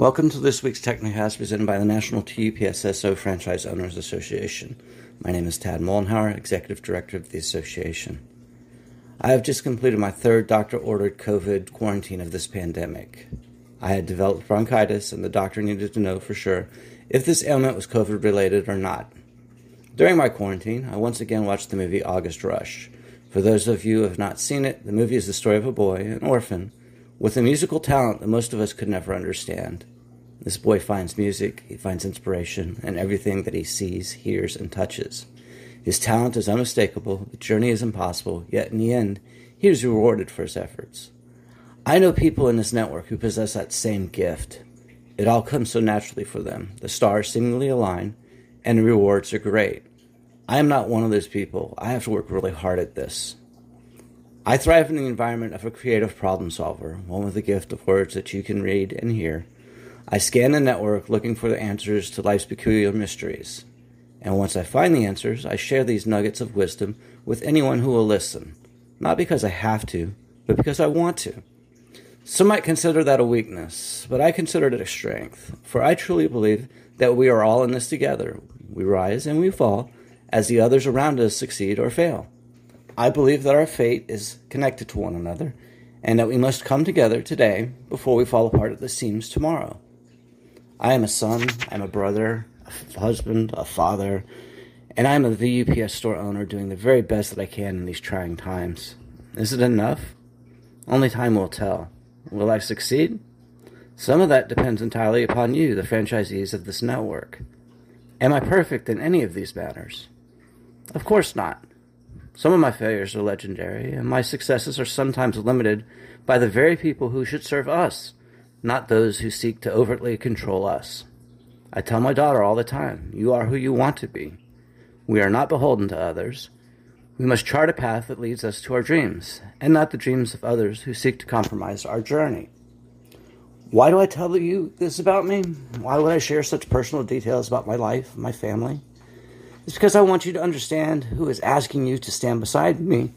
Welcome to this week's TechnoCast presented by the National TUPSSO Franchise Owners Association. My name is Tad Mollenhauer, Executive Director of the association. I have just completed my third doctor ordered COVID quarantine of this pandemic. I had developed bronchitis, and the doctor needed to know for sure if this ailment was COVID related or not. During my quarantine, I once again watched the movie August Rush. For those of you who have not seen it, the movie is the story of a boy, an orphan, with a musical talent that most of us could never understand. This boy finds music, he finds inspiration, and everything that he sees, hears, and touches. His talent is unmistakable, the journey is impossible, yet in the end, he is rewarded for his efforts. I know people in this network who possess that same gift. It all comes so naturally for them. The stars seemingly align, and the rewards are great. I am not one of those people. I have to work really hard at this. I thrive in the environment of a creative problem solver, one with the gift of words that you can read and hear I scan the network looking for the answers to life's peculiar mysteries. And once I find the answers, I share these nuggets of wisdom with anyone who will listen. Not because I have to, but because I want to. Some might consider that a weakness, but I consider it a strength, for I truly believe that we are all in this together. We rise and we fall as the others around us succeed or fail. I believe that our fate is connected to one another, and that we must come together today before we fall apart at the seams tomorrow. I am a son, I'm a brother, a husband, a father, and I'm a VUPS store owner doing the very best that I can in these trying times. Is it enough? Only time will tell. Will I succeed? Some of that depends entirely upon you, the franchisees of this network. Am I perfect in any of these matters? Of course not. Some of my failures are legendary, and my successes are sometimes limited by the very people who should serve us not those who seek to overtly control us. I tell my daughter all the time, you are who you want to be. We are not beholden to others. We must chart a path that leads us to our dreams, and not the dreams of others who seek to compromise our journey. Why do I tell you this about me? Why would I share such personal details about my life, my family? It's because I want you to understand who is asking you to stand beside me,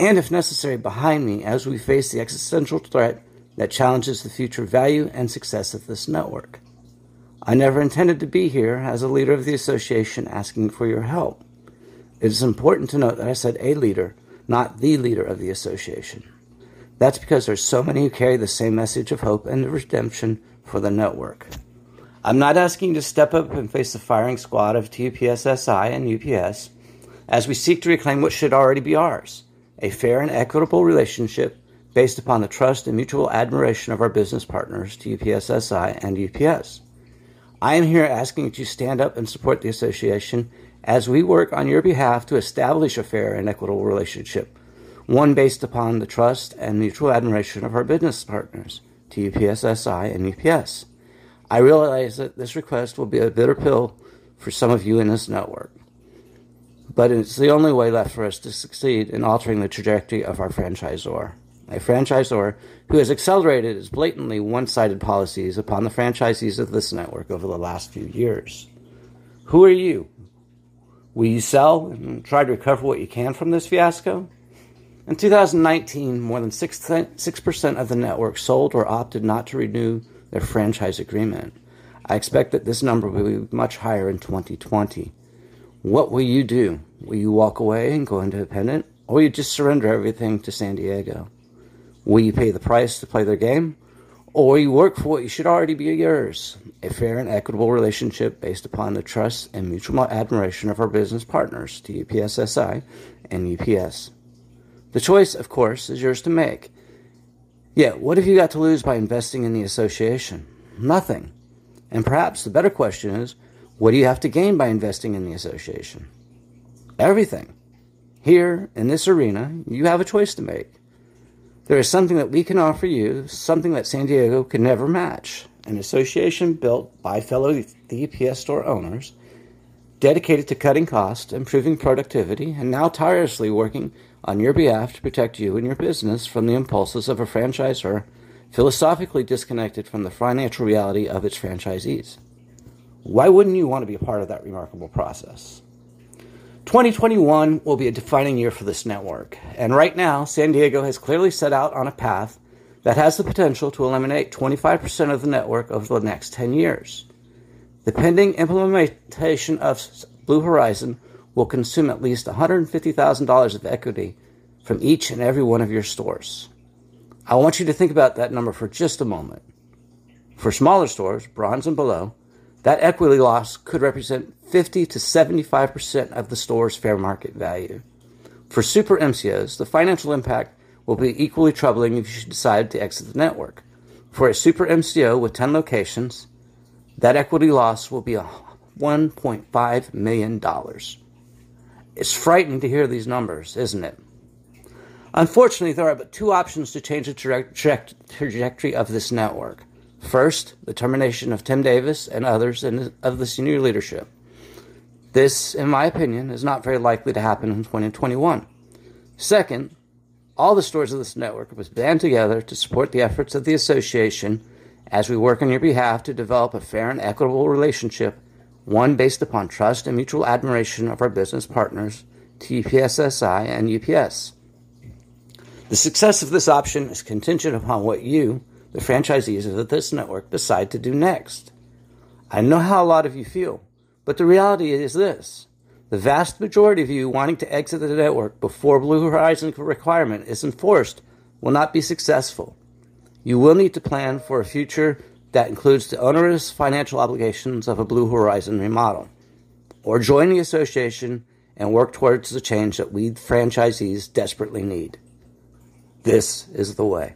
and if necessary, behind me as we face the existential threat that challenges the future value and success of this network. I never intended to be here as a leader of the association asking for your help. It is important to note that I said a leader, not the leader of the association. That's because there's so many who carry the same message of hope and redemption for the network. I'm not asking you to step up and face the firing squad of TUPSSI and UPS as we seek to reclaim what should already be ours a fair and equitable relationship based upon the trust and mutual admiration of our business partners, TUPSSI and UPS. I am here asking that you stand up and support the association as we work on your behalf to establish a fair and equitable relationship, one based upon the trust and mutual admiration of our business partners, TUPSSI and UPS. I realize that this request will be a bitter pill for some of you in this network, but it's the only way left for us to succeed in altering the trajectory of our franchisor a franchisor who has accelerated his blatantly one sided policies upon the franchisees of this network over the last few years. Who are you? Will you sell and try to recover what you can from this fiasco? In 2019, more than 6 6% of the network sold or opted not to renew their franchise agreement. I expect that this number will be much higher in 2020. What will you do? Will you walk away and go independent, or will you just surrender everything to San Diego? Will you pay the price to play their game? Or you work for what you should already be yours a fair and equitable relationship based upon the trust and mutual admiration of our business partners, TUPSSI and UPS. The choice, of course, is yours to make. Yet, what have you got to lose by investing in the association? Nothing. And perhaps the better question is what do you have to gain by investing in the association? Everything. Here, in this arena, you have a choice to make. There is something that we can offer you, something that San Diego can never match an association built by fellow UPS store owners, dedicated to cutting costs, improving productivity, and now tirelessly working on your behalf to protect you and your business from the impulses of a franchisor philosophically disconnected from the financial reality of its franchisees. Why wouldn't you want to be a part of that remarkable process? 2021 will be a defining year for this network, and right now, San Diego has clearly set out on a path that has the potential to eliminate 25% of the network over the next 10 years. The pending implementation of Blue Horizon will consume at least $150,000 of equity from each and every one of your stores. I want you to think about that number for just a moment. For smaller stores, bronze and below, that equity loss could represent 50 to 75% of the store's fair market value. For super MCOs, the financial impact will be equally troubling if you decide to exit the network. For a super MCO with 10 locations, that equity loss will be $1.5 million. It's frightening to hear these numbers, isn't it? Unfortunately, there are but two options to change the trajectory of this network. First, the termination of Tim Davis and others in, of the senior leadership. This, in my opinion, is not very likely to happen in 2021. Second, all the stores of this network must band together to support the efforts of the association as we work on your behalf to develop a fair and equitable relationship, one based upon trust and mutual admiration of our business partners, TUPSSI and UPS. The success of this option is contingent upon what you, the franchisees of this network, decide to do next. I know how a lot of you feel, but the reality is this the vast majority of you wanting to exit the network before Blue Horizon requirement is enforced will not be successful. You will need to plan for a future that includes the onerous financial obligations of a Blue Horizon remodel, or join the association and work towards the change that we franchisees desperately need. This is the way.